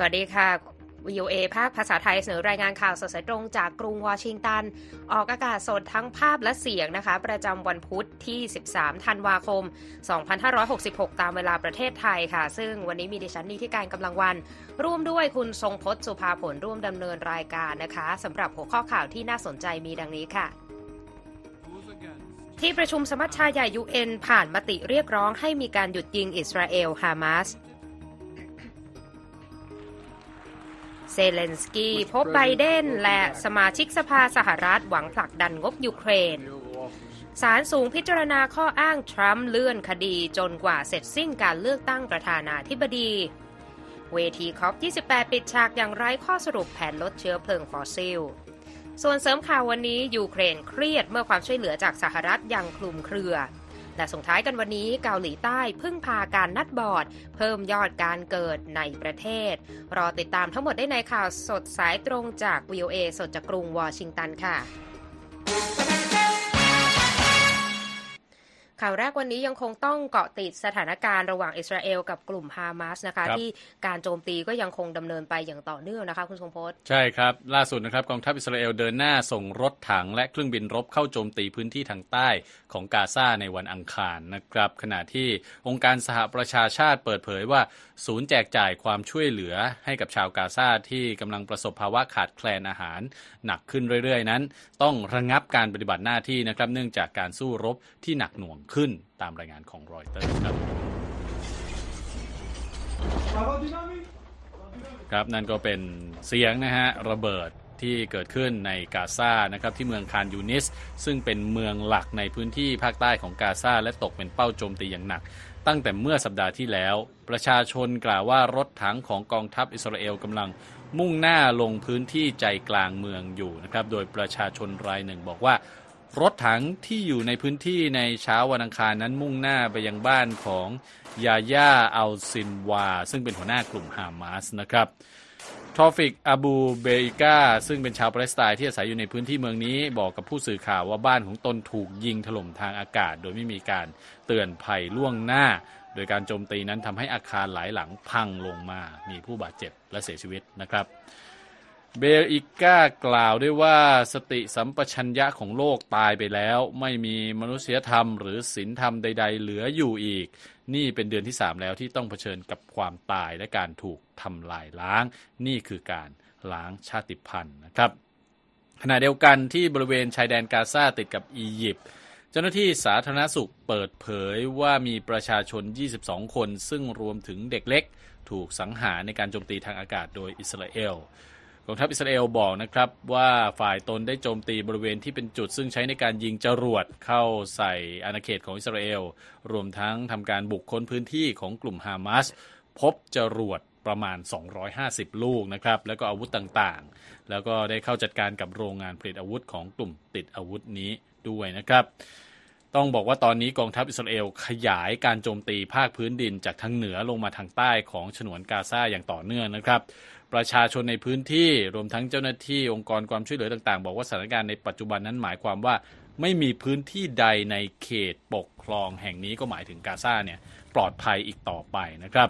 สวัสดีค่ะ VOA ภาคภาษาไทยเสนอรายงานข่าวสดตรงจากกรุงวอชิงตัน ออกอากาศสดทั้งภาพและเสียงนะคะ ประจำวันพุธที่ 13 ธันวาคม 2566 ตามเวลาประเทศไทยค่ะ ซึ่งวันนี้มีดิฉันนี่ที่การกำลังวัน ร่วมด้วยคุณทรงพจน์สุภาผลร่วมดำเนินรายการนะคะสำหรับหัวข้อข่าวที่น่าสนใจมีดังนี้ค่ะที่ประชุมสมัชชาใหญ่ UN ผ่านมติเรียกร้องให้มีการหยุดยิงอิสราเอลฮามาส เซเลนสกี้พบไบเดนและสมาชิกสภาสหรัฐหวังผลักดันงบยูเครนศาลสูงพิจารณาข้ออ้างทรัมป์เลื่อนคดีจนกว่าเสร็จสิ้นการเลือกตั้งประธานาธิบดี เวที COP28 ปิดฉากอย่างไร้ข้อสรุปแผนลดเชื้อเพลิงฟอสซิล ส่วนเสริมข่าววันนี้ยูเครนเครียดเมื่อความช่วยเหลือจากสหรัฐยังคลุมเครือ และส่งท้ายกันวันนี้เกาหลีใต้พึ่งพาการนัดบอร์ด เพิ่มยอดการเกิดในประเทศ รอติดตามทั้งหมดได้ในข่าวสดสายตรงจาก VOA สดจากกรุงวอชิงตันค่ะ ข่าวแรกวันนี้ยังคงต้องเกาะติดสถานการณ์ระหว่างอิสราเอลกับกลุ่มฮามาสนะคะครับที่การโจมตีก็ยังคงดำเนินไปอย่างต่อเนื่องนะคะ คุณทรงพจน์ใช่ครับ ล่าสุดนะครับกองทัพอิสราเอลเดินหน้าส่งรถถังและเครื่องบินรบเข้าโจมตีพื้นที่ทางใต้ของกาซาในวันอังคารนะครับ ขณะที่องค์การสหประชาชาติเปิดเผยว่า ศูนย์แจกจ่ายความช่วยเหลือให้กับชาวกาซาที่กำลังประสบภาวะขาดแคลนอาหารหนักขึ้นเรื่อยๆ นั้น ต้องระงับการปฏิบัติหน้าที่นะครับเนื่องจากการสู้รบที่หนักหน่วงขึ้นตามรายงานของรอยเตอร์ครับครับนั่นก็เป็นเสียงนะฮะระเบิดที่เกิดขึ้นในกาซานะครับที่เมืองคานยูนิส ซึ่งเป็นเมืองหลักในพื้นที่ภาคใต้ของกาซาและตกเป็นเป้าโจมตีอย่างหนัก ตั้งแต่เมื่อสัปดาห์ที่แล้ว ประชาชนกล่าวว่ารถถังของกองทัพอิสราเอลกำลังมุ่งหน้าลงพื้นที่ใจกลางเมืองอยู่นะครับ โดยประชาชนรายหนึ่งบอกว่ารถถังที่อยู่ในพื้นที่ในเช้าวันอังคารนั้นมุ่งหน้าไปยังบ้านของยาย่าอัลซินวา ซึ่งเป็นหัวหน้ากลุ่มฮามาสนะครับ ทอฟิกอาบูเบอิกาซึ่งเป็นชาวปาเลสไตน์ที่อาศัยอยู่ในพื้นที่เมืองนี้ บอกกับผู้สื่อข่าวว่าบ้านของตนถูกยิงถล่มทางอากาศ โดยไม่มีการเตือนภัยล่วงหน้า โดยการโจมตีนั้นทำให้อาคารหลายหลังพังลงมา มีผู้บาดเจ็บและเสียชีวิตนะครับ เบลอิก้ากล่าวด้วยว่าสติสัมปชัญญะของโลกตายไปแล้ว ไม่มีมนุษยธรรมหรือศีลธรรมใด ๆ เหลืออยู่อีก นี่เป็นเดือนที่ 3 แล้วที่ต้องเผชิญกับความตายและการถูกทำลายล้าง นี่คือการล้างชาติพันธุ์นะครับขณะเดียวกันที่บริเวณชายแดนกาซาติดกับอียิปต์เจ้าหน้าที่สาธารณสุขเปิดเผยว่ามีประชาชน 22 คน ซึ่งรวมถึงเด็กเล็ก ถูกสังหารในการโจมตีทางอากาศโดยอิสราเอล กองทัพอิสราเอลบอกนะครับว่าฝ่ายตนได้โจมตีบริเวณที่เป็นจุดซึ่งใช้ในการยิงจรวดเข้าใส่อาณาเขตของอิสราเอล รวมทั้งทำการบุกค้นพื้นที่ของกลุ่มฮามาสพบจรวดประมาณ 250 ลูกนะครับแล้วก็อาวุธต่างๆ แล้วก็ได้เข้าจัดการกับโรงงานผลิตอาวุธของกลุ่มติดอาวุธนี้ด้วยนะครับ ต้องบอกว่าตอนนี้กองทัพอิสราเอลขยายการโจมตีภาคพื้นดินจากทางเหนือลงมาทางใต้ของฉนวนกาซาอย่างต่อเนื่องนะครับ ประชาชนในพื้นที่รวมทั้งเจ้าหน้าที่องค์กรความช่วยเหลือต่างๆ บอกว่าสถานการณ์ในปัจจุบันนั้นหมายความว่า ไม่มีพื้นที่ใดในเขตปกครองแห่งนี้ก็หมายถึงกาซาเนี่ยปลอดภัยอีกต่อไปนะครับ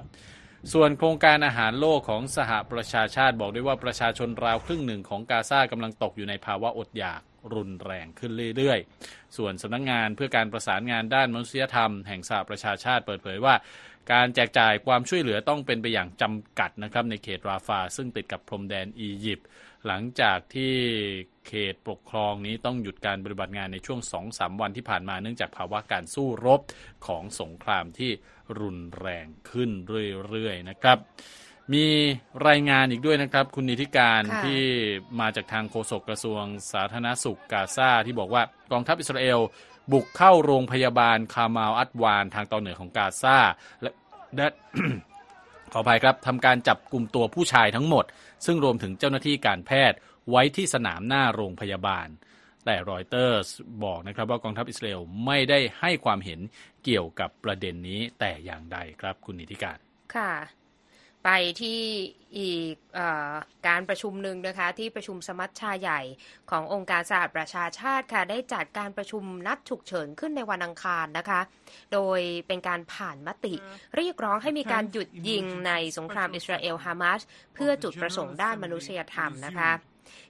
ส่วนโครงการอาหารโลกของสหประชาชาติบอกด้วยว่าประชาชนราวครึ่งหนึ่งของกาซากำลังตกอยู่ในภาวะอดอยากรุนแรงขึ้นเรื่อยๆ ส่วนสำนักงงานเพื่อการประสานงานด้านมนุษยธรรมแห่งสหประชาชาติเปิดเผยว่าการแจกจ่ายความช่วยเหลือต้องเป็นไปอย่างจำกัดนะครับในเขตราฟาซึ่งติดกับพรมแดนอียิปต์หลังจากที่เขตปกครองนี้ต้องหยุดการปฏิบัติงานในช่วง 2-3 วันที่ผ่านมาเนื่องจากภาวะการสู้รบของสงครามที่รุนแรงขึ้นเรื่อยๆนะครับ มีรายงานอีกด้วยนะครับ คุณนิติการค่ะที่มาจากทางโฆษกกระทรวงสาธารณสุขกาซาที่บอกว่ากองทัพอิสราเอล บุกเข้าโรงพยาบาลคามาลอัดวานทางตอนเหนือของกาซาและและขออภัยครับทำการจับกลุ่มตัวผู้ชายทั้งหมด ซึ่งรวมถึงเจ้าหน้าที่การแพทย์ไว้ที่สนามหน้าโรงพยาบาล แต่รอยเตอร์สบอกนะครับว่ากองทัพอิสราเอลไม่ได้ให้ความเห็นเกี่ยวกับประเด็นนี้แต่อย่างใดครับคุณนิติการค่ะ ไปที่อีกเออการประชุมหนึ่งนะคะ ที่ประชุมสมัชชาใหญ่ขององค์การสหประชาชาติค่ะ ได้จัดการประชุมนัดฉุกเฉินขึ้นในวันอังคารนะคะ โดยเป็นการผ่านมติ เรียกร้องให้มีการหยุดยิงในสงครามอิสราเอลฮามาสเพื่อจุดประสงค์ด้านมนุษยธรรมนะคะ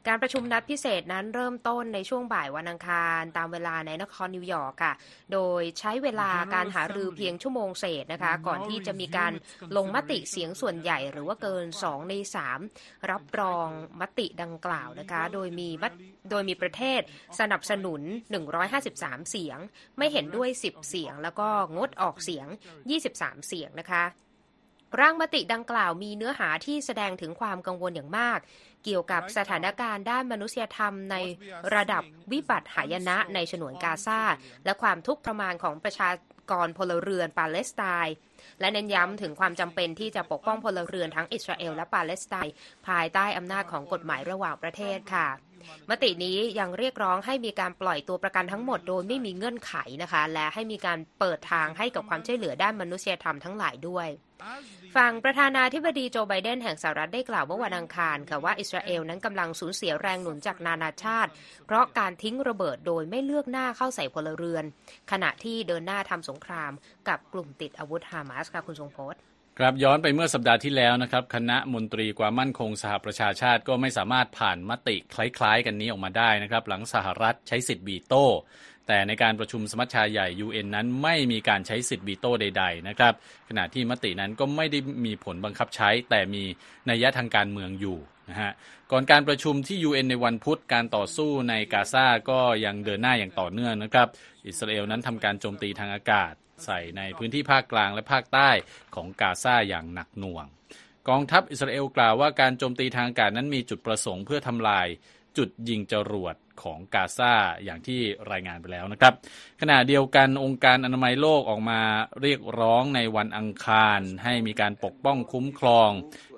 การประชุมนัดพิเศษนั้นเริ่มต้นในช่วงบ่ายวันอังคาร ตามเวลาในนครนิวยอร์กค่ะ โดยใช้เวลาการหารือเพียงชั่วโมงเศษนะคะ ก่อนที่จะมีการลงมติเสียงส่วนใหญ่หรือว่าเกิน 2 ใน 3 รับรองมติดังกล่าวนะคะ โดยมีมตโดยมีประเทศสนับสนุน 153 เสียง ไม่เห็นด้วย 10 เสียง แล้วก็งดออกเสียง 23 เสียงนะคะร่างมติดังกล่าวมีเนื้อหาที่แสดงถึงความกังวลอย่างมาก เกี่ยวกับสถานการณ์ด้านมนุษยธรรมในระดับวิบัติหายนะในฉนวนกาซาและความทุกข์ประมาณของประชากรพลเรือนปาเลสไตน์และเน้นย้ำถึงความจำเป็นที่จะปกป้องพลเรือนทั้งอิสราเอลและปาเลสไตน์ภายใต้อำนาจของกฎหมายระหว่างประเทศค่ะ มตินี้ยังเรียกร้องให้มีการปล่อยตัวประกันทั้งหมดโดยไม่มีเงื่อนไขนะคะ และให้มีการเปิดทางให้กับความช่วยเหลือด้านมนุษยธรรมทั้งหลายด้วย ฝั่งประธานาธิบดีโจไบเดนแห่งสหรัฐได้กล่าวเมื่อวันอังคารค่ะว่าอิสราเอลนั้นกำลังสูญเสียแรงหนุนจากนานาชาติ เพราะการทิ้งระเบิดโดยไม่เลือกหน้าเข้าใส่พลเรือน ขณะที่เดินหน้าทำสงครามกับกลุ่มติดอาวุธฮามาสค่ะคุณทรงพจน์ ครับย้อนไปเมื่อสัปดาห์ที่แล้วนะครับ คณะมนตรีความมั่นคงสหประชาชาติก็ไม่สามารถผ่านมติคล้ายๆ กันนี้ออกมาได้นะครับ หลังสหรัฐใช้สิทธิ์บีโต้แต่ในการประชุมสมัชชาใหญ่ UN นั้นไม่มีการใช้สิทธิ์บีโต้ใด ๆ นะครับ ขณะที่มตินั้นก็ไม่ได้มีผลบังคับใช้ แต่มีนัยยะทางการเมืองอยู่นะฮะก่อนการประชุมที่ UN ในวันพุธการต่อสู้ในกาซาก็ยังเดินหน้าอย่างต่อเนื่องนะครับ อิสราเอลนั้นทำการโจมตีทางอากาศ ใส่ในพื้นที่ภาคกลางและภาคใต้ของกาซาอย่างหนักหน่วง กองทัพอิสราเอลกล่าวว่าการโจมตีทางอากาศนั้นมีจุดประสงค์เพื่อทำลายจุดยิงจรวดของกาซาอย่างที่รายงานไปแล้วนะครับ ขณะเดียวกันองค์การอนามัยโลกออกมาเรียกร้องในวันอังคาร ให้มีการปกป้องคุ้มครอง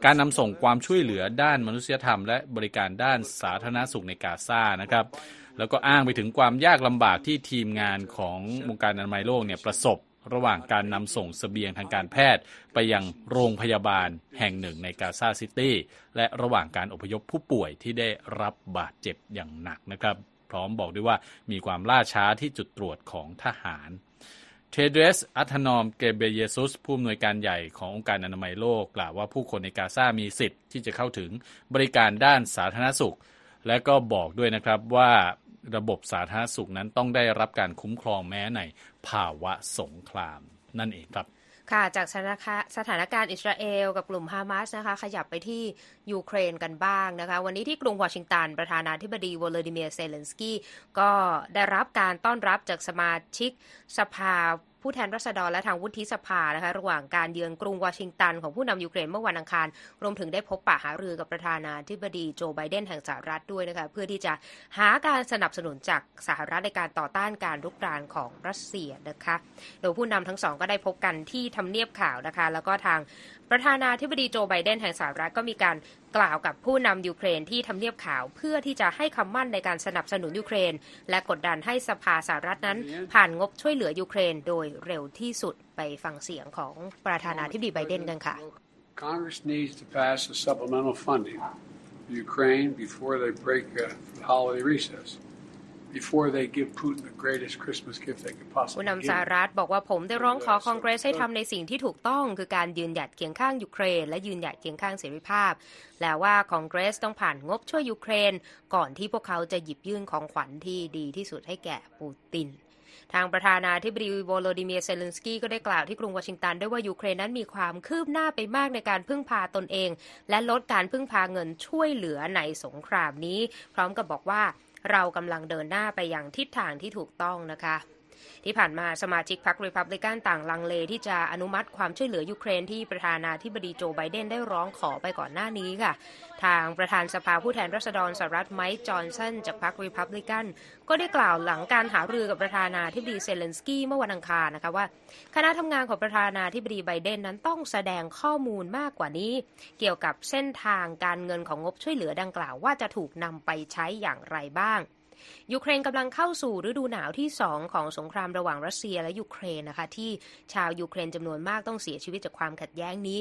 การนำส่งความช่วยเหลือด้านมนุษยธรรม และบริการด้านสาธารณสุขในกาซานะครับ แล้วก็อ้างไปถึงความยากลำบากที่ทีมงานขององค์การอนามัยโลกเนี่ยประสบ ระหว่างการนำส่งสเสบียงทางการแพทย์ ไปยังโรงพยาบาลแห่งหนึ่งในกาซาซิตี้ และระหว่างการอพยพผู้ป่วยที่ได้รับบาดเจ็บอย่างหนักนะครับ พร้อมบอกด้วยว่ามีความล่าช้าที่จุดตรวจของทหารเทเดรส อัธนอม เกเบเยซุส ผู้อำนวยการใหญ่ขององค์การอนามัยโลก กล่าวว่าผู้คนในกาซามีสิทธิ์ที่จะเข้าถึงบริการด้านสาธารณสุข และก็บอกด้วยนะครับว่าระบบสาธารณสุขนั้นต้องได้รับการคุ้มครองแม้ใน ภาวะสงครามนั่นเองครับค่ะจากสถานการณ์อิสราเอลกับกลุ่มฮามาสนะคะ ขยับไปที่ยูเครนกันบ้างนะคะ วันนี้ที่กรุงวอชิงตัน ประธานาธิบดีวลาดิเมียร์เซเลนสกี้ก็ได้รับการต้อนรับจากสมาชิกสภา ผู้แทนราษฎรและทางวุฒิสภานะคะระหว่างการเยือนกรุงวอชิงตันของผู้นำยูเครนเมื่อวันอังคาร รวมถึงได้พบปะหารือกับประธานาธิบดีโจไบเดนแห่งสหรัฐด้วยนะคะเพื่อที่จะหาการสนับสนุนจากสหรัฐในการต่อต้านการรุกรานของรัสเซียนะคะโดยผู้นำทั้งสองก็ได้พบกันที่ทำเนียบข่าวนะคะแล้วก็ทางประธานาธิบดีโจไบเดนแห่งสหรัฐก็มีการกล่าวกับผู้นำยูเครนที่ทำเนียบข่าวเพื่อที่จะให้คำมั่นในการสนับสนุนยูเครน และกดดันให้สภาสหรัฐนั้น ผ่านงบช่วยเหลือยูเครนโดยเร็วที่สุดไปฟังเสียงของประธานาธิบดีไบเดนกันค่ะ Congress needs to pass a supplemental funding for Ukraine before they break uh, for the holiday recess, before they give Putin the greatest Christmas gift they could possibly give. ผู้นำสหรัฐบอกว่าผมได้ร้องขอคองเกรสให้ทำในสิ่งที่ถูกต้อง คือการยืนหยัดเคียงข้างยูเครน และยืนหยัดเคียงข้างเสรีภาพ และว่าคองเกรสต้องผ่านงบช่วยยูเครน ก่อนที่พวกเขาจะหยิบยื่นของขวัญที่ดีที่สุดให้แก่ปูตินทางประธานาธิบดีโวโลดิเมียร์เซเลนสกี้ก็ได้กล่าวที่กรุงวอชิงตันด้วยว่ายูเครนนั้นมีความคืบหน้าไปมากในการพึ่งพาตนเอง และลดการพึ่งพาเงินช่วยเหลือในสงครามนี้ พร้อมกับบอกว่า เรากำลังเดินหน้าไปอย่างทิศทางที่ถูกต้องนะคะ ที่ผ่านมาสมาชิกพรรครีพับลิกันต่างลังเลที่จะอนุมัติความช่วยเหลือยูเครนที่ประธานาธิบดีโจไบเดนได้ร้องขอไปก่อนหน้านี้ค่ะ ทางประธานสภาผู้แทนราษฎรสหรัฐไมค์จอห์นสันจากพรรครีพับลิกันก็ได้กล่าวหลังการหารือกับประธานาธิบดีเซเลนสกี้เมื่อวันอังคารนะคะว่า คณะทำงานของประธานาธิบดีไบเดนนั้นต้องแสดงข้อมูลมากกว่านี้ เกี่ยวกับเส้นทางการเงินของงบช่วยเหลือดังกล่าวว่าจะถูกนำไปใช้อย่างไรบ้าง ยูเครนกำลังเข้าสู่ฤดูหนาวที่ 2 ของสงครามระหว่างรัสเซียและยูเครนนะคะที่ชาวยูเครนจำนวนมากต้องเสียชีวิตจากความขัดแย้งนี้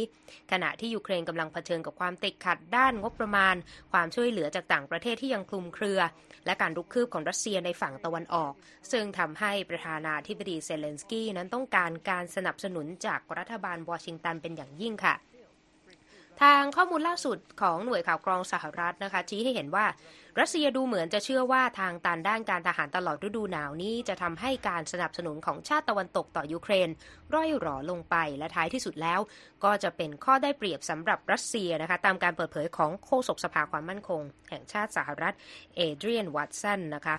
ขณะที่ยูเครนกำลังเผชิญกับความติดขัดด้านงบประมาณ ความช่วยเหลือจากต่างประเทศที่ยังคลุมเครือ และการรุกคืบของรัสเซียในฝั่งตะวันออก ซึ่งทำให้ประธานาธิบดีเซเลนสกี้นั้นต้องการการสนับสนุนจากรัฐบาลวอชิงตันเป็นอย่างยิ่งค่ะ ทางข้อมูลล่าสุดของหน่วยข่าวกรองสหรัฐนะคะ ชี้ให้เห็นว่า รัสเซียดูเหมือนจะเชื่อว่าทางตันด้านการทหารตลอดฤดูหนาวนี้จะทำให้การสนับสนุนของชาติตะวันตกต่อยูเครน ร่อยหรอลงไปและท้ายที่สุดแล้ว ก็จะเป็นข้อได้เปรียบสำหรับรัสเซียนะคะ ตามการเปิดเผยของโฆษกสภาความมั่นคง แห่งชาติสหรัฐเอเดรียนวัตสันนะคะ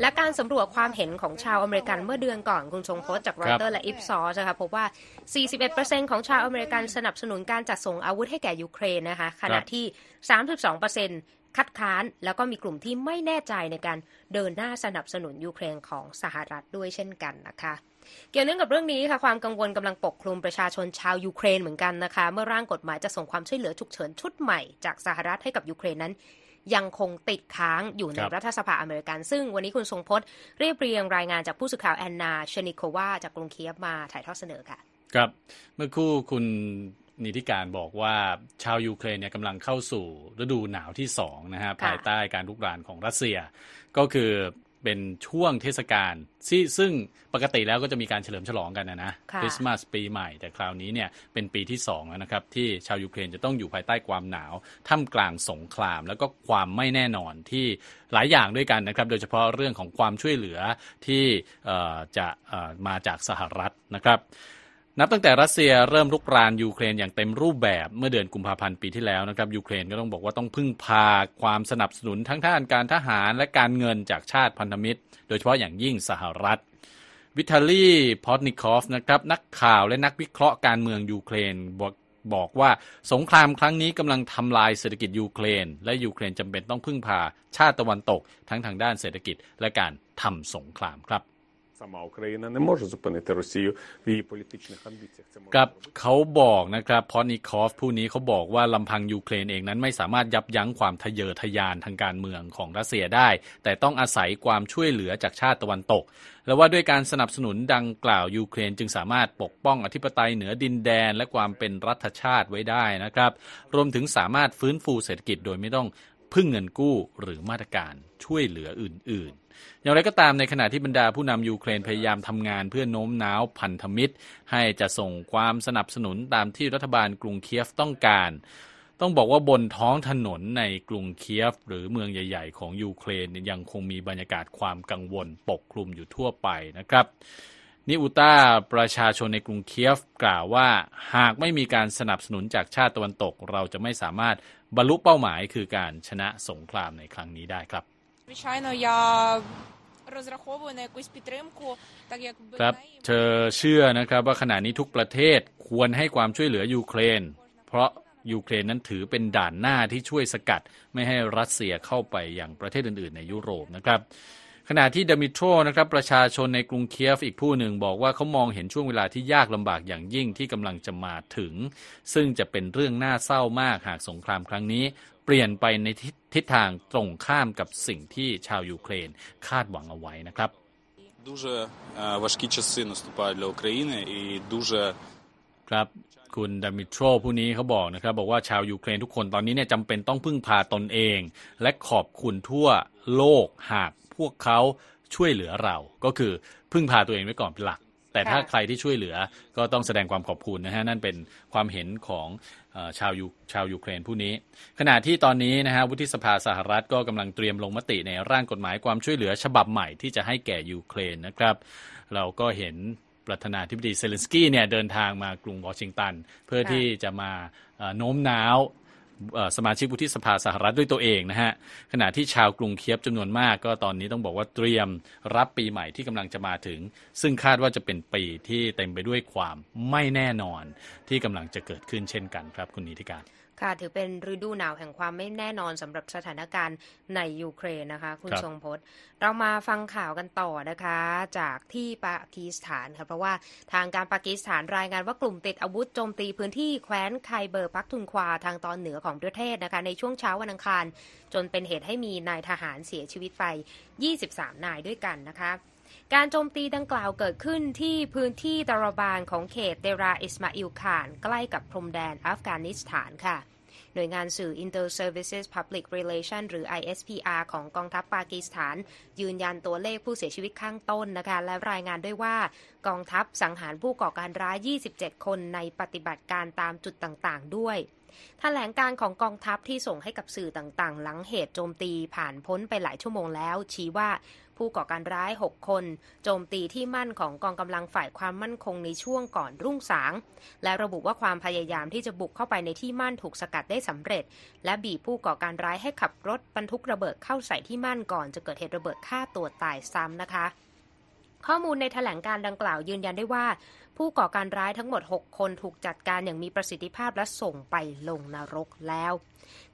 และการสำรวจความเห็นของชาวอเมริกันเมื่อเดือนก่อนคุณทรงโพสต์จากรอยเตอร์และอิปซอสนะคะพบว่า 41%ของชาวอเมริกันสนับสนุนการจัดส่งอาวุธให้แก่ยูเครนนะคะ ขณะที่ 32%คัดค้าน แล้วก็มีกลุ่มที่ไม่แน่ใจในการเดินหน้าสนับสนุนยูเครนของสหรัฐด้วยเช่นกันนะคะ เกี่ยวเนื่องกับเรื่องนี้ค่ะ ความกังวลกำลังปกคลุมประชาชนชาวยูเครนเหมือนกันนะคะ เมื่อร่างกฎหมายจะส่งความช่วยเหลือฉุกเฉินชุดใหม่จากสหรัฐให้กับยูเครนนั้นยังคงติดค้างอยู่ในครับรัฐสภาอเมริกัน ซึ่งวันนี้คุณทรงพจน์เรียบเรียงรายงานจากผู้สื่อข่าวแอนนาเชนิโควาจากกรุงเคียฟมาถ่ายทอดเสนอค่ะ ครับ เมื่อครู่คุณ นิติการบอกว่าชาวยูเครนเนี่ยกำลังเข้าสู่ฤดูหนาวที่สองนะฮะภายใต้การลุกรานของรัสเซีย ก็คือเป็นช่วงเทศกาลที่ซึ่งปกติแล้วก็จะมีการเฉลิมฉลองกันนะนะค่ะคริสต์มาสปีใหม่ แต่คราวนี้เนี่ยเป็นปีที่สองแล้วนะครับ ที่ชาวยูเครนจะต้องอยู่ภายใต้ความหนาวท่ามกลางสงคราม แล้วก็ความไม่แน่นอนที่หลายอย่างด้วยกันนะครับ โดยเฉพาะเรื่องของความช่วยเหลือที่เอ่อจะเอ่อมาจากสหรัฐนะครับ นับตั้งแต่รัสเซียเริ่มลุกรานยูเครนอย่างเต็มรูปแบบเมื่อเดือนกุมภาพันธ์ปีที่แล้วนะครับยูเครนก็ต้องบอกว่าต้องพึ่งพาความสนับสนุนทั้งด้านการทหารและการเงินจากชาติพันธมิตร โดยเฉพาะอย่างยิ่งสหรัฐ วิทาลีพอตนิคอฟนะครับนักข่าวและนักวิเคราะห์การเมืองยูเครนบอกบอกว่าสงครามครั้งนี้กำลังทำลายเศรษฐกิจยูเครน และยูเครนจำเป็นต้องพึ่งพาชาติตะวันตก ทั้งทางด้านเศรษฐกิจและการทำสงครามครับ Сама Україна не може зупинити Росію в її політичних амбіціях. Це може ครับ зробити เขาบอกนะครับพอนิคอฟผู้นี้เขาบอกว่าลำพังยูเครนเองนั้นไม่สามารถยับยั้งความทะเยอทะยานทางการเมืองของรัสเซียได้ แต่ต้องอาศัยความช่วยเหลือจากชาติตะวันตก และว่าด้วยการสนับสนุนดังกล่าวยูเครนจึงสามารถปกป้องอธิปไตยเหนือดินแดน และความเป็นรัฐชาติไว้ได้นะครับ รวมถึงสามารถฟื้นฟูเศรษฐกิจโดยไม่ต้องพึ่งเงินกู้หรือมาตรการช่วยเหลืออื่น ๆ อย่างไรก็ตามในขณะที่บรรดาผู้นำยูเครนพยายามทำงานเพื่อโน้มน้าวพันธมิตร ให้จะส่งความสนับสนุนตามที่รัฐบาลกรุงเคียฟต้องการต้องบอกว่าบนท้องถนนในกรุงเคียฟ หรือเมืองใหญ่ ๆ ของยูเครนยยังคงมีบรรยากาศความกังวลปกคลุมอยู่ทั่วไปนะครับนิอุต้าประชาชนในกรุงเคียฟกล่าวว่า หากไม่มีการสนับสนุนจากชาติตะวันตก เราจะไม่สามารถบรรลุเป้าหมายคือการชนะสงครามในครั้งนี้ได้ครับ Звичайно, я розраховую на якусь підтримку, так як ครับ เธอเชื่อนะครับว่าขณะนี้ทุกประเทศควรให้ความช่วยเหลือยูเครน เพราะยูเครนนั้นถือเป็นด่านหน้าที่ช่วยสกัด ไม่ให้รัสเซียเข้าไปอย่างประเทศอื่น ๆ ในยุโรปนะครับ ขณะที่เดมิโตรนะครับประชาชนในกรุงเคียฟอีกผู้หนึ่งบอกว่าเขามองเห็นช่วงเวลาที่ยากลำบากอย่างยิ่งที่กำลังจะมาถึง ซึ่งจะเป็นเรื่องน่าเศร้ามากหากสงครามครั้งนี้ เปลี่ยนไปในทิศทิศทางตรงข้ามกับสิ่งที่ชาวยูเครนคาดหวังเอาไว้นะครับ Дуже е, важкі часи наступають для України і дуже ครับคุณดามิโตรผู้นี้เขาบอกนะครับ บอกว่าชาวยูเครนทุกคนตอนนี้เนี่ยจำเป็นต้องพึ่งพาตนเอง และขอบคุณทั่วโลกหากพวกเขาช่วยเหลือเรา ก็คือพึ่งพาตัวเองไว้ก่อนเป็นหลัก แต่ถ้าค่ะใครที่ช่วยเหลือก็ต้องแสดงความขอบคุณนะฮะนั่นเป็นความเห็นของเออชาวยูชาวยูเครนผู้นี้ ขณะที่ตอนนี้นะฮะวุฒิสภาสหรัฐก็กำลังเตรียมลงมติในร่างกฎหมายความช่วยเหลือฉบับใหม่ที่จะให้แก่ยูเครนนะครับ เราก็เห็นประธานาธิบดีเซเลนสกี้เนี่ยเดินทางมากรุงวอชิงตัน เพื่อค่ะที่จะมาเอ่อโน้มน้าวเอ่อ สมาชิกวุฒิสภาสหรัฐด้วยตัวเองนะฮะขณะที่ชาวกรุงเคียฟจำนวนมาก ก็ตอนนี้ต้องบอกว่าเตรียมรับปีใหม่ที่กำลังจะมาถึง ซึ่งคาดว่าจะเป็นปีที่เต็มไปด้วยความไม่แน่นอนที่กำลังจะเกิดขึ้นเช่นกันครับคุณนิติการ ค่ะถือเป็นฤดูหนาวแห่งความไม่แน่นอนสำหรับสถานการณ์ในยูเครนนะคะ คุณครับทรงพจน์ เรามาฟังข่าวกันต่อนะคะ จากที่ปากีสถานค่ะเพราะว่าทางการปากีสถานรายงานว่ากลุ่มติดอาวุธโจมตีพื้นที่แคว้นไคเบอร์ปักทุนควาทางตอนเหนือของประเทศนะคะ ในช่วงเช้าวันอังคาร จนเป็นเหตุให้มีนายทหารเสียชีวิตไป 23 นายด้วยกันนะคะ การโจมตีดังกล่าวเกิดขึ้นที่พื้นที่ตารบานของเขตเดราอิสมาอิลคาน ใกล้กับพรมแดนอัฟกานิสถานค่ะหน่วยงานสื่อ Inter Services Public Relation หรือ ISPR ของกองทัพปากีสถาน ยืนยันตัวเลขผู้เสียชีวิตข้างต้นนะคะ และรายงานด้วยว่ากองทัพสังหารผู้ก่อการร้าย 27 คนในปฏิบัติการตามจุดต่างๆ ด้วยแถลงการของกองทัพที่ส่งให้กับสื่อต่างๆ หลังเหตุโจมตีผ่านพ้นไปหลายชั่วโมงแล้ว ชี้ว่า ผู้ก่อการร้าย 6 คน โจมตีที่มั่นของกองกำลังฝ่ายความมั่นคงในช่วงก่อนรุ่งสาง และระบุว่าความพยายามที่จะบุกเข้าไปในที่มั่นถูกสกัดได้สำเร็จ และบีบผู้ก่อการร้ายให้ขับรถบรรทุกระเบิดเข้าใส่ที่มั่นก่อนจะเกิดเหตุระเบิดฆ่าตัวตายซ้ำนะคะ ข้อมูลในแถลงการดังกล่าวยืนยันได้ว่า ผู้ก่อการร้ายทั้งหมด 6 คนถูกจัดการอย่างมีประสิทธิภาพและส่งไปลงนรกแล้ว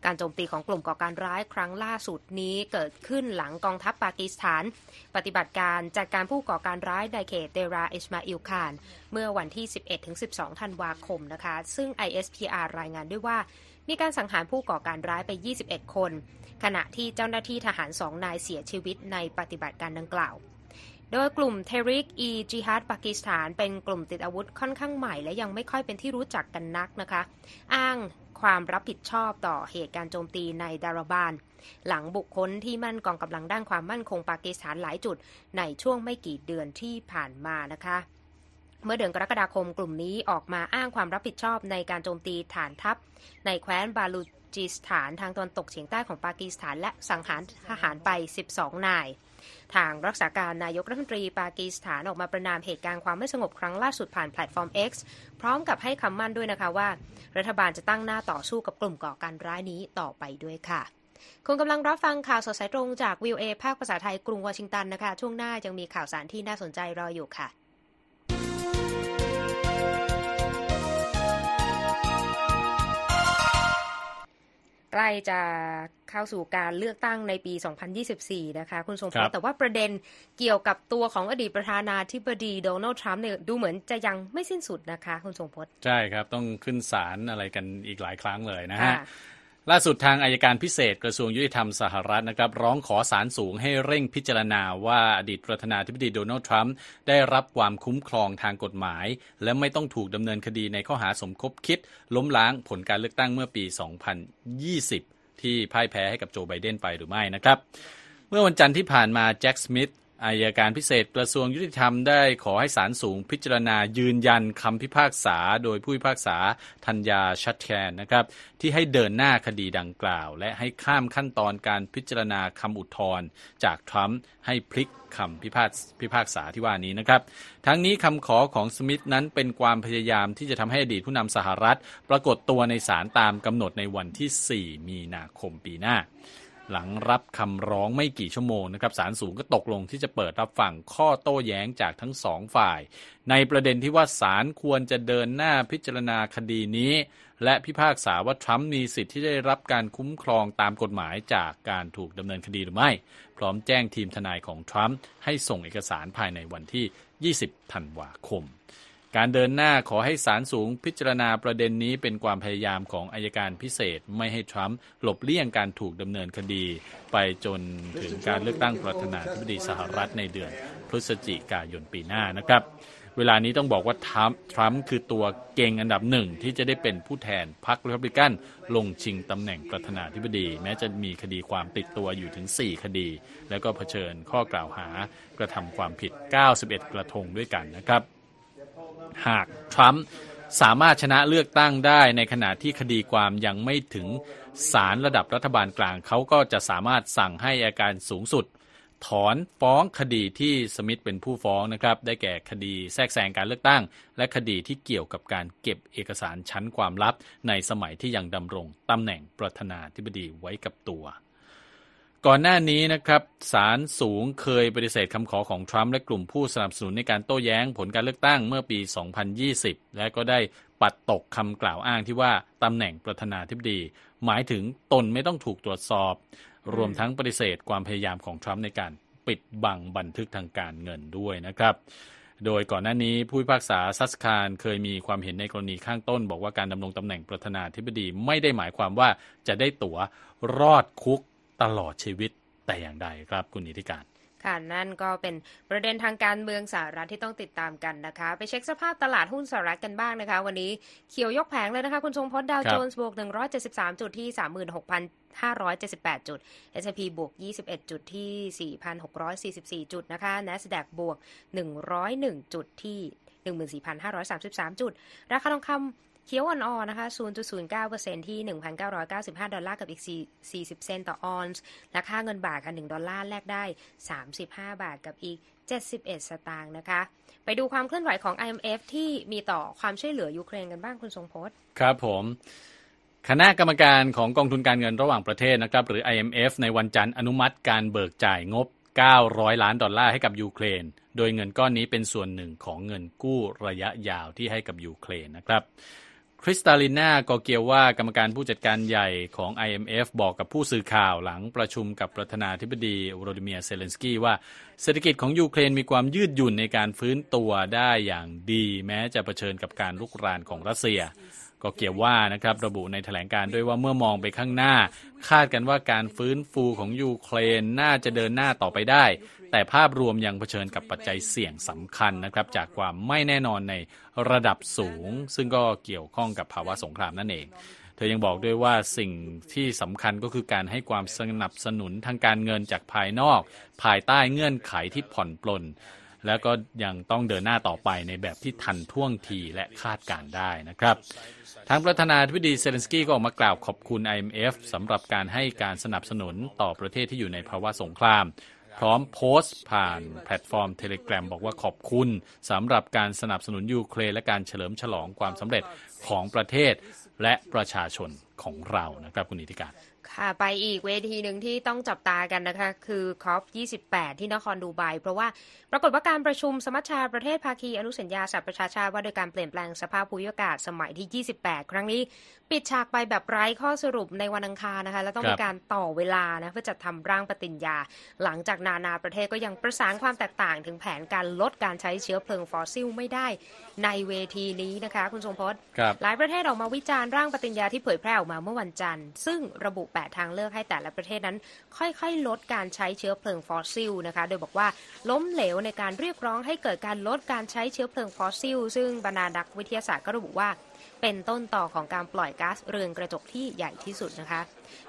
การโจมตีของกลุ่มก่อการร้ายครั้งล่าสุดนี้เกิดขึ้นหลังกองทัพปากีสถาน ปฏิบัติการจัดการผู้ก่อการร้ายในเขตเดราอิสมาอิลคาน เมื่อวันที่ 11-12 ธันวาคมนะคะ ซึ่ง ISPR รายงานด้วยว่ามีการสังหารผู้ก่อการร้ายไป 21 คน ขณะที่เจ้าหน้าที่ทหารสองนายเสียชีวิตในปฏิบัติการดังกล่าว โดยกลุ่มเทริกอีจิฮัดปากีสถานเป็นกลุ่มติดอาวุธค่อนข้างใหม่ และยังไม่ค่อยเป็นที่รู้จักกันนักนะคะ อ้างความรับผิดชอบต่อเหตุการณ์โจมตีในดาราบาน หลังบุคคลที่มั่นกองกำลังด้านความมั่นคงปากีสถานหลายจุด ในช่วงไม่กี่เดือนที่ผ่านมานะคะเมื่อเดือนกรกฎาคมกลุ่มนี้ออกมาอ้างความรับผิดชอบในการโจมตีฐานทัพ ในแคว้นบาลูจิสถานทางตะวันตกเฉียงใต้ของปากีสถานและสังหารทหารไป 12 นาย ทางรักษาการนายกรัฐมนตรีปากีสถานออกมาประนามเหตุการณ์ความไม่สงบครั้งล่าสุดผ่านแพลตฟอร์ม X พร้อมกับให้คำมั่นด้วยนะคะว่า รัฐบาลจะตั้งหน้าต่อสู้กับกลุ่มก่อการร้ายนี้ต่อไปด้วยค่ะคุณกำลังรับฟังข่าวสดสายตรงจากวิวเอภาคภาษาไทยกรุงวอชิงตันนะคะ ช่วงหน้ายังมีข่าวสารที่น่าสนใจรออยู่ค่ะ ใกล้จะเข้าสู่การเลือกตั้งในปี 2024 นะคะ คุณทรงพครัจบน์แต่ว่าประเด็นเกี่ยวกับตัวของอดีตประธานาธิบดีโดนัลด์ทรัมป์เนี่ยดูเหมือนจะยังไม่สิ้นสุดนะคะ คุณทรงพจน์ใช่ครับ ต้องขึ้นศาลอะไรกันอีกหลายครั้งเลยนะฮะค่ะ ล่าสุดทางอายการพิเศษกระทรวงยุติธรรมสหรัฐนะครับร้องขอศาลสูงให้เร่งพิจารณาว่าอดีตประธานาธิบดีโดนัลด์ทรัมป์ได้รับความคุ้มครองทางกฎหมาย และไม่ต้องถูกดำเนินคดีในข้อหาสมคบคิด ล้มล้างผลการเลือกตั้งเมื่อปี 2020 ที่พ่ายแพ้ให้กับโจไบเดนไปหรือไม่นะครับ เมื่อวันจันทร์ที่ผ่านมาแจ็คสมิธ อายการพิเศษกระทรวงยุติธรรมได้ขอให้ศาลสูงพิจารณายืนยันคำพิพากษา โดยผู้พิพากษาธัญญาชัดแคนนะครับ ที่ให้เดินหน้าคดีดังกล่าว และให้ข้ามขั้นตอนการพิจารณาคำอุทธรณ์จากทรัมป์ให้พลิกคำพิพากษพิพากษาที่ว่านี้นะครับ ทั้งนี้คำขอของสมิธนั้นเป็นความพยายามที่จะทำให้อดีตผู้นำสหรัฐ ปรากฏตัวในศาลตามกำหนดในวันที่ 4 มีนาคมปีหน้า หลังรับคำร้องไม่กี่ชั่วโมงนะครับศาลสูงก็ตกลงที่จะเปิดรับฟังข้อโต้แย้งจากทั้งสองฝ่าย ในประเด็นที่ว่าศาลควรจะเดินหน้าพิจารณาคดีนี้ และพิพากษาว่าทรัมป์มีสิทธิ์ที่ได้รับการคุ้มครองตามกฎหมายจากการถูกดำเนินคดีหรือไม่ พร้อมแจ้งทีมทนายของทรัมป์ให้ส่งเอกสารภายในวันที่ 20 ธันวาคม การเดินหน้าขอให้ศาลสูงพิจารณาประเด็นนี้เป็นความพยายามของอายการพิเศษไม่ให้ทรัมป์หลบเลี่ยงการถูกดำเนินคดี ไปจนถึงการเลือกตั้งประธานาธิบดีสหรัฐในเดือนพฤศจิกายนปีหน้านะครับ เวลานี้ต้องบอกว่าทรัมป์ทรัมป์คือตัวเก่งอันดับหนึ่งที่จะได้เป็นผู้แทนพรรครีพับลิกันลงชิงตำแหน่งประธานาธิบดี แม้จะมีคดีความติดตัวอยู่ถึง 4 คดี แล้วก็เผชิญข้อกล่าวหากระทำความผิด 91 กระทงด้วยกันนะครับ หากทรัมป์สามารถชนะเลือกตั้งได้ในขณะที่คดีความยังไม่ถึงศาลระดับรัฐบาลกลางเขาก็จะสามารถสั่งให้อาการสูงสุด ถอนฟ้องคดีที่สมิธเป็นผู้ฟ้องนะครับ ได้แก่คดีแทรกแซงการเลือกตั้ง และคดีที่เกี่ยวกับการเก็บเอกสารชั้นความลับ ในสมัยที่ยังดำรงตำแหน่งประธานาธิบดีไว้กับตัว ก่อนหน้านี้นะครับศาลสูงเคยปฏิเสธคำขอของทรัมป์และกลุ่มผู้สนับสนุนในการโต้แย้งผลการเลือกตั้งเมื่อปี 2020 และก็ได้ปัดตกคำกล่าวอ้างที่ว่าตำแหน่งประธานาธิบดี หมายถึงตนไม่ต้องถูกตรวจสอบ รวมทั้งปฏิเสธความพยายามของทรัมป์ในการปิดบังบันทึกทางการเงินด้วยนะครับ โดยก่อนหน้านี้ผู้พิพากษาซัสคารเคยมีความเห็นในกรณีข้างต้น บอกว่าการดำรงตำแหน่งประธานาธิบดีไม่ได้หมายความว่าจะได้ตั๋วรอดคุก ตลอดชีวิตแต่อย่างใดครับคุณนิติการค่ะนั่นก็เป็นประเด็นทางการเมืองสหรัฐที่ต้องติดตามกันนะคะ ไปเช็คสภาพตลาดหุ้นสหรัฐกันบ้างนะคะ วันนี้เขียวยกแผงเลยนะคะ คุณทรงพจน์ดาวครับโจนส์บวก 173 จุดที่ 36,578 จุด S&P บวก 21 จุดที่ 4,644 จุดนะคะ NASDAQ บวก 101 จุดที่ 14,533 จุด ราคาทองคำ เขียวอ่อนๆนะคะ 0.09%ที่ 1,995 ดอลลาร์กับอีก 40 เซนต์ต่อออนซ์และค่าเงินบาทค่ะ 1 ดอลลาร์แลกได้ 35 บาทกับอีก 71 สตางค์นะคะ ไปดูความเคลื่อนไหวของ IMF ที่มีต่อความช่วยเหลือยูเครนกันบ้างคุณทรงพจน์ ครับผมคณะกรรมการของกองทุนการเงินระหว่างประเทศนะครับ หรือ IMF ในวันจันทร์อนุมัติการเบิกจ่ายงบ 900 ล้านดอลลาร์ให้กับยูเครน โดยเงินก้อนนี้เป็นส่วนหนึ่งของเงินกู้ระยะยาวที่ให้กับยูเครนนะครับ คริสตาลินากอร์เกียวากรรมการผู้จัดการใหญ่ของ IMF บอกกับผู้สื่อข่าวหลังประชุมกับประธานาธิบดีโวโลดิเมียร์เซเลนสกี้ว่าเศรษฐกิจของยูเครนมีความยืดหยุ่นในการฟื้นตัวได้อย่างดี แม้จะเผชิญกับการลุกรานของรัสเซีย ก็เกี่ยวว่านะครับระบุในแถลงการด้วยว่าเมื่อมองไปข้างหน้า คาดกันว่าการฟื้นฟูของยูเครนน่าจะเดินหน้าต่อไปได้ แต่ภาพรวมยังเผชิญกับปัจจัยเสี่ยงสำคัญนะครับ จากความไม่แน่นอนในระดับสูง ซึ่งก็เกี่ยวข้องกับภาวะสงครามนั่นเองเธอยังบอกด้วยว่าสิ่งที่สำคัญก็คือการให้ความสนับสนุนทางการเงินจากภายนอก ภายใต้เงื่อนไขที่ผ่อนปลน แล้วก็ยังต้องเดินหน้าต่อไปในแบบที่ทันท่วงทีและคาดการได้นะครับ ทางประธานาธิบดีเซเลนสกี้ก็ออกมากล่าวขอบคุณ IMF สำหรับการให้การสนับสนุนต่อประเทศที่อยู่ในภาวะสงคราม พร้อมโพสต์ผ่านแพลตฟอร์มเทเลกรา m บอกว่าขอบคุณสำหรับการสนับสนุนยูเครนและการเฉลิมฉลองความสำเร็จ ของประเทศและประชาชนของเรานะครับคุณนิติการค่ะไปอีกเวทีหนึ่งที่ต้องจับตากันนะคะ คือคอป28 ที่นครดูไบเพราะว่าปรากฏว่าการประชุมสมัชชาประเทศภาคีอนุสัญญาสหประชาชาติว่าโดยการเปลี่ยนแปลงสภาพภูมิอากาศสมัยที่ 28 ครั้งนี้ ปิดฉากไปแบบไร้ข้อสรุปในวันอังคารนะคะ แล้วต้องมีการต่อเวลานะเพื่อจัดทำร่างปฏิญญา หลังจากนานาประเทศก็ยังประสานความแตกต่าง ถึงแผนการลดการใช้เชื้อเพลิงฟอสซิลไม่ได้ในเวทีนี้นะคะ คุณทรงพจน์ครัหลายประเทศออกมาวิจารณ์ร่างปฏิญญาที่เผยแพร่ออกมาเมื่อวันจันทร์ ซึ่งระบุแปดทางเลือกให้แต่ละประเทศนั้น ค่อยๆ ลดการใช้เชื้อเพลิงฟอสซิลนะคะ โดยบอกว่าล้มเหลวในการเรียกร้องให้เกิดการลดการใช้เชื้อเพลิงฟอสซิล ซึ่งบรรดานักวิทยาศาสตร์ก็ระบุว่า เป็นต้นตอของการปล่อยก๊าซเรือนกระจกที่ใหญ่ที่สุดนะคะ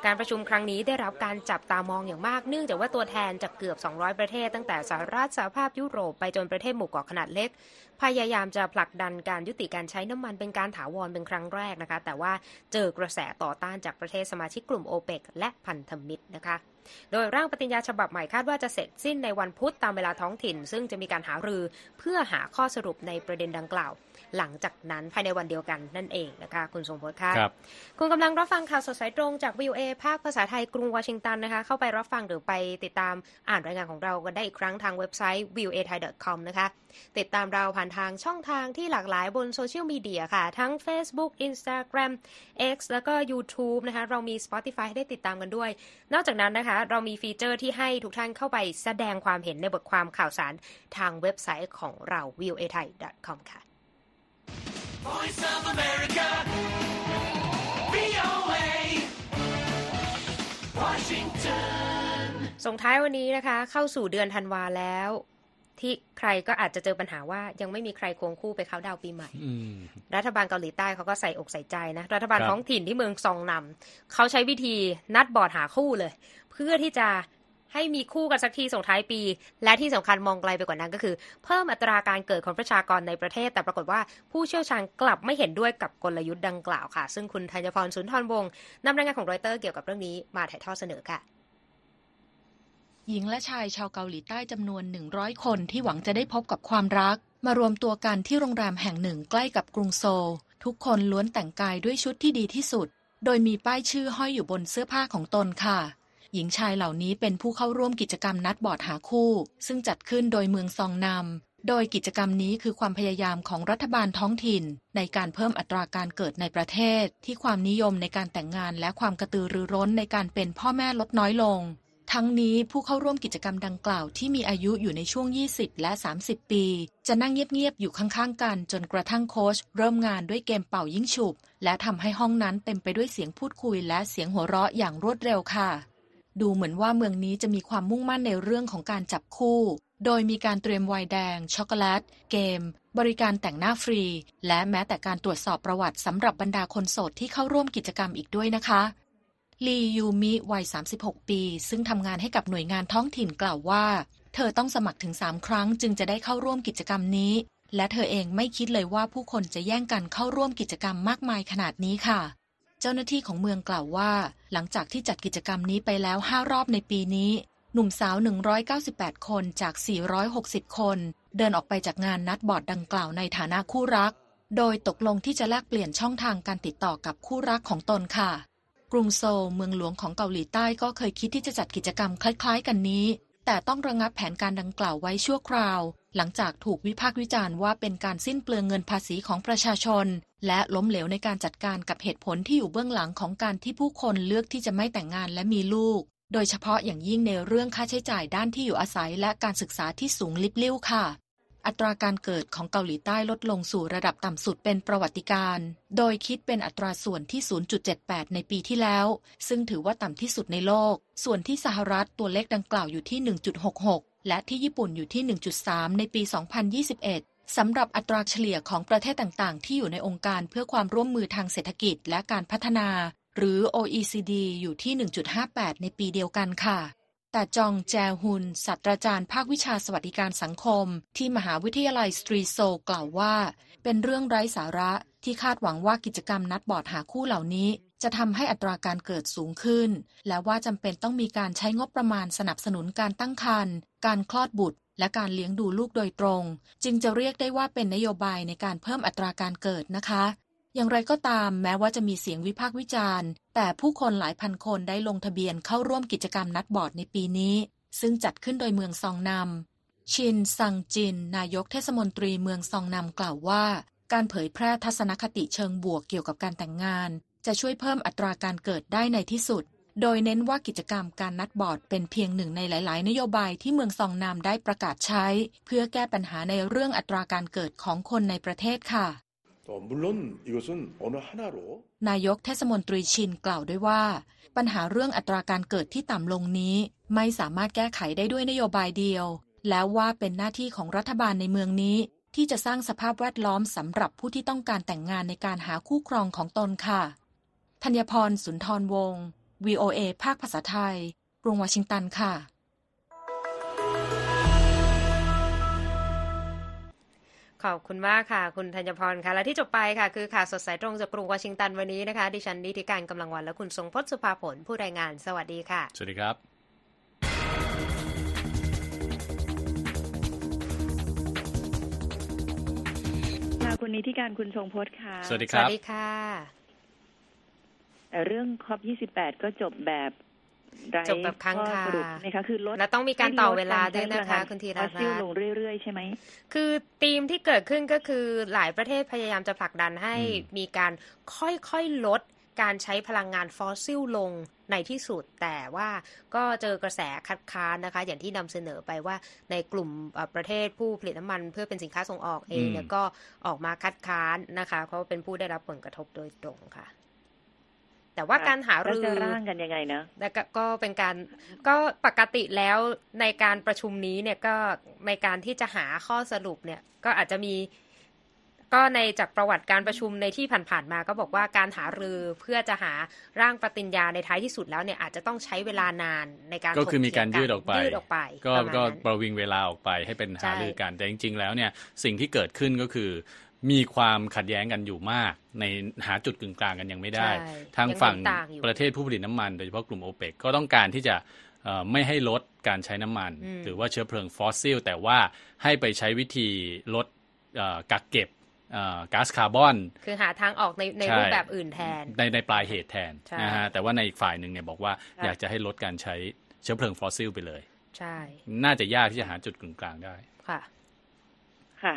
การประชุมครั้งนี้ได้รับการจับตามองอย่างมากเนื่องจากว่าตัวแทนจากเกือบ 200 ประเทศ ตั้งแต่สหรัฐสหภาพยุโรปไปจนประเทศหมู่เกาะขนาดเล็ก พยายามจะผลักดันการยุติการใช้น้ำมันเป็นการถาวรเป็นครั้งแรกนะคะ แต่ว่าเจอกระแสต่อต้านจากประเทศสมาชิกกลุ่มโอเปกและพันธมิตรนะคะโดยร่างปฏิญญาฉบับใหม่คาดว่าจะเสร็จสิ้นในวันพุธตามเวลาท้องถิ่น ซึ่งจะมีการหารือเพื่อหาข้อสรุปในประเด็นดังกล่าว หลังจากนั้นภายในวันเดียวกันนั่นเองนะคะคุณทรงพจน์ค่ะครับคุณกำลังรับฟังข่าวสดสายตรงจาก VOA ภาคภาษาไทยกรุงวอชิงตันนะคะเข้าไปรับฟังหรือไปติดตามอ่านรายงานของเรากันได้อีกครั้งทางเว็บไซต์ voa thai com นะคะติดตามเราผ่านทางช่องทางที่หลากหลายบนโซเชียลมีเดียค่ะ ทั้ง Facebook Instagram X แล้วก็ YouTube นะคะเรามี Spotify ให้ได้ติดตามกันด้วย นอกจากนั้นนะคะ เรามีฟีเจอร์ที่ให้ทุกท่านเข้าไปแสดงความเห็นในบทความข่าวสารทางเว็บไซต์ของเรา voa thai com ค่ะ ส่งท้ายวันนี้นะคะ เข้าสู่เดือนธันวาแล้ว ที่ใครก็อาจจะเจอปัญหาว่ายังไม่มีใครควงคู่ไปเข้าน์ดาวน์ปีใหม่อืมรัฐบาลเกาหลีใต้เขาก็ใส่อกใส่ใจนะ รัฐบาลครับท้องถิ่นที่เมืองซองนำเขาใช้วิธีนัดบอร์ดหาคู่เลย เพื่อที่จะ ให้มีคู่กันสักทีส่งท้ายปี และที่สำคัญมองไกลไปกว่านั้นก็คือ เพิ่มอัตราการเกิดของประชากรในประเทศ แต่ปรากฏว่าผู้เชี่ยวชาญกลับไม่เห็นด้วยกับกลยุทธ์ดังกล่าวค่ะ ซึ่งคุณธัญพรสุนทรวงศ์นำรายงานของรอยเตอร์เกี่ยวกับเรื่องนี้มาถ่ายทอดเสนอค่ะหญิงและชายชาวเกาหลีใต้จำนวน 100 คนที่หวังจะได้พบกับความรัก มารวมตัวกันที่โรงแรมแห่งหนึ่งใกล้กับกรุงโซล ทุกคนล้วนแต่งกายด้วยชุดที่ดีที่สุด โดยมีป้ายชื่อห้อยอยู่บนเสื้อผ้าของตนค่ะ หญิงชายเหล่านี้เป็นผู้เข้าร่วมกิจกรรมนัดบอร์ดหาคู่ ซึ่งจัดขึ้นโดยเมืองซองนำโดยกิจกรรมนี้คือความพยายามของรัฐบาลท้องถิ่น ในการเพิ่มอัตราการเกิดในประเทศ ที่ความนิยมในการแต่งงานและความกระตือรือร้นในการเป็นพ่อแม่ลดน้อยลงทั้งนี้ผู้เข้าร่วมกิจกรรมดังกล่าวที่มีอายุอยู่ในช่วง 20 และ 30 ปี จะนั่งเงียบ ๆ อยู่ข้าง ๆ กันจนกระทั่งโค้ชเริ่มงานด้วยเกมเป่ายิ่งฉุบ และทำให้ห้องนั้นเต็มไปด้วยเสียงพูดคุยและเสียงหัวเราะอย่างรวดเร็วค่ะ ดูเหมือนว่าเมืองนี้จะมีความมุ่งมั่นในเรื่องของการจับคู่ โดยมีการเตรียมไวน์แดง ช็อกโกแลต เกม บริการแต่งหน้าฟรี และแม้แต่การตรวจสอบประวัติสำหรับบรรดาคนโสดที่เข้าร่วมกิจกรรมอีกด้วยนะคะลียูมิวัย 36 ปี ซึ่งทำงานให้กับหน่วยงานท้องถิ่นกล่าวว่า เธอต้องสมัครถึง 3 ครั้งจึงจะได้เข้าร่วมกิจกรรมนี้ และเธอเองไม่คิดเลยว่าผู้คนจะแย่งกันเข้าร่วมกิจกรรมมากมายขนาดนี้ค่ะ เจ้าหน้าที่ของเมืองกล่าวว่า หลังจากที่จัดกิจกรรมนี้ไปแล้ว 5 รอบในปีนี้ หนุ่มสาว 198 คนจาก 460 คน เดินออกไปจากงานนัดบอร์ดดังกล่าวในฐานะคู่รัก โดยตกลงที่จะแลกเปลี่ยนช่องทางการติดต่อกับคู่รักของตนค่ะ กรุงโซลเมืองหลวงของเกาหลีใต้ก็เคยคิดที่จะจัดกิจกรรมคล้าย ๆ กันนี้ แต่ต้องระงับแผนการดังกล่าวไว้ชั่วคราว หลังจากถูกวิพากษ์วิจารณ์ว่าเป็นการสิ้นเปลืองเงินภาษีของประชาชน และล้มเหลวในการจัดการกับเหตุผลที่อยู่เบื้องหลังของการที่ผู้คนเลือกที่จะไม่แต่งงานและมีลูก โดยเฉพาะอย่างยิ่งในเรื่องค่าใช้จ่ายด้านที่อยู่อาศัยและการศึกษาที่สูงลิบลิ่วค่ะ อัตราการเกิดของเกาหลีใต้ลดลงสู่ระดับต่ำสุดเป็นประวัติการ โดยคิดเป็นอัตราส่วนที่ 0.78 ในปีที่แล้ว ซึ่งถือว่าต่ำที่สุดในโลก ส่วนที่สหรัฐตัวเลขดังกล่าวอยู่ที่ 1.66 และที่ญี่ปุ่นอยู่ที่ 1.3 ในปี 2021สำหรับอัตราเฉลี่ยของประเทศต่างๆ ที่อยู่ในองค์การเพื่อความร่วมมือทางเศรษฐกิจและการพัฒนา หรือ OECD อยู่ที่ 1.58 ในปีเดียวกันค่ะ แต่จองแจฮุนศาสตราจารย์ภาควิชาสวัสดิการสังคม ที่มหาวิทยาลัยสตรีโซกล่าวว่า เป็นเรื่องไร้สาระที่คาดหวังว่ากิจกรรมนัดบอร์ดหาคู่เหล่านี้ จะทำให้อัตราการเกิดสูงขึ้น และว่าจำเป็นต้องมีการใช้งบประมาณสนับสนุนการตั้งครรภ์การคลอดบุตร และการเลี้ยงดูลูกโดยตรง จึงจะเรียกได้ว่าเป็นนโยบายในการเพิ่มอัตราการเกิดนะคะ อย่างไรก็ตามแม้ว่าจะมีเสียงวิพากษ์วิจารณ์ แต่ผู้คนหลายพันคนได้ลงทะเบียนเข้าร่วมกิจกรรมนัดบอร์ดในปีนี้ ซึ่งจัดขึ้นโดยเมืองซองนำชินซังจิน นายกเทศมนตรีเมืองซองนำกล่าวว่า การเผยแพร่ทัศนคติเชิงบวกเกี่ยวกับการแต่งงาน จะช่วยเพิ่มอัตราการเกิดได้ในที่สุด โดยเน้นว่ากิจกรรมการนัดบอร์ดเป็นเพียงหนึ่งในหลาย ๆ นโยบายที่เมืองซองนำได้ประกาศใช้ เพื่อแก้ปัญหาในเรื่องอัตราการเกิดของคนในประเทศค่ะ นายกเทศมนตรีชินกล่าวด้วยว่า ปัญหาเรื่องอัตราการเกิดที่ต่ำลงนี้ ไม่สามารถแก้ไขได้ด้วยนโยบายเดียว แล้วว่าเป็นหน้าที่ของรัฐบาลในเมืองนี้ ที่จะสร้างสภาพแวดล้อมสำหรับผู้ที่ต้องการแต่งงานในการหาคู่ครองของตนค่ะธัญพรสุนทรวงศ์ VOA ภาคภาษาไทย กรุงวอชิงตันค่ะ ขอบคุณมากค่ะ คุณธัญพรค่ะ และที่จบไปค่ะ คือข่าวสดสายตรงจากกรุงวอชิงตันวันนี้นะคะ ดิฉันนิติการกำลังวันและคุณทรงพจน์สุภาผลผู้รายงาน สวัสดีค่ะ สวัสดีครับค่ะคุณนิติการคุณทรงพจน์ค่ะ สวัสดีสควัรับสดีค่ะแต่เรื่องคอป28 ก็จบแบบไร้ จบแบบค้างข้อคาสรุปนะคะคือลดและต้องมีการต่อเวลาด้วยนะคะให้ลคุณธีรฟอสซิลรัตน์ลงเรื่อยๆ ใช่ไหม คือธีมที่เกิดขึ้นก็คือหลายประเทศพยายามจะผลักดันให้อืมมีการค่อยๆลดการใช้พลังงานฟอสซิลลงในที่สุดแต่ว่าก็เจอกระแสคัดค้านนะคะ อย่างที่นำเสนอไปว่าในกลุ่มเอ่อประเทศผู้ผลิตน้ำมัน เพื่อเป็นสินค้าส่งออกเองเนี่ยอืมก็ออกมาคัดค้านนะคะ เพราะว่าเป็นผู้ได้รับผลกระทบโดยตรงค่ะ แต่ว่าค่ะการหาแล้วรือจะร่างกันยังไงนะแล้วก็ก็เป็นการก็ปกติแล้วในการประชุมนี้เนี่ยก็ในการที่จะหาข้อสรุปเนี่ยก็อาจจะมีก็ในจากประวัติการประชุมในที่ผ่านๆมาก็บอกว่าการหารือเพื่อจะหาร่างปฏิญญาในท้ายที่สุดแล้วเนี่ยอาจจะต้องใช้เวลานานในการก็คือมีการถยืเถีดงออกไปยืดออกไป ก็ประมาณก็นั้นประวิงเวลาออกไปให้เป็นใช่หารือกันแต่จริง ๆ แล้วเนี่ยสิ่งที่เกิดขึ้นก็คือ มีความขัดแย้งกันอยู่มาก ในหาจุดกึ่งกลางกันยังไม่ได้ใช่ทางฝั่งยังเห็นต่างอยู่ประเทศผู้ผลิตน้ำมัน โดยเฉพาะกลุ่มโอเปกก็ต้องการที่จะเอ่อไม่ให้ลดการใช้น้ำมันอืมหรือว่าเชื้อเพลิงฟอสซิล แต่ว่าให้ไปใช้วิธีลดเอ่อกักเก็บเอ่อก๊าซคาร์บอน คือหาทางออกในในใช่รูปแบบอื่นแทน ในในปลายเหตุแทนใช่นะฮะแต่ว่าในอีกฝ่ายหนึ่งเนี่ยบอกว่าค่ะอยากจะให้ลดการใช้เชื้อเพลิงฟอสซิลไปเลย ใช่ น่าจะยากที่จะหาจุดกึ่งกลางได้ ค่ะ ค่ะ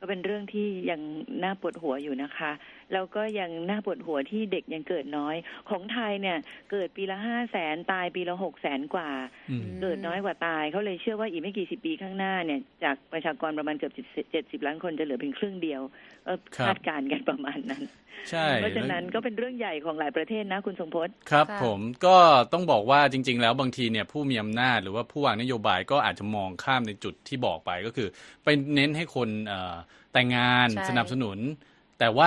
ก็เป็นเรื่องที่ยังน่าปวดหัวอยู่นะคะ แล้วก็ยังน่าปวดหัวที่เด็กยังเกิดน้อย ของไทยเนี่ย เกิดปีละห้าแสนตายปีละหกแสนกว่าอืมเกิดน้อยกว่าตายเขาเลยเชื่อว่าอีกไม่กี่สิบปีข้างหน้าเนี่ย จากประชากรประมาณเกือบเจ็ดสิบล้านคนจะเหลือเพียงครึ่งเดียวเออครับคาดการณ์กันประมาณนั้นใช่เพราะฉะนั้นก็เป็นเรื่องใหญ่ของหลายประเทศนะ คุณทรงพจน์ครับค่ะผมก็ต้องบอกว่าจริง ๆ แล้วบางทีเนี่ยผู้มีอำนาจหรือว่าผู้วางนโยบายก็อาจจะมองข้ามในจุดที่บอกไปก็คือ ไปเน้นให้คนเอ่อแต่งงานใช่สนับสนุนแต่ว่า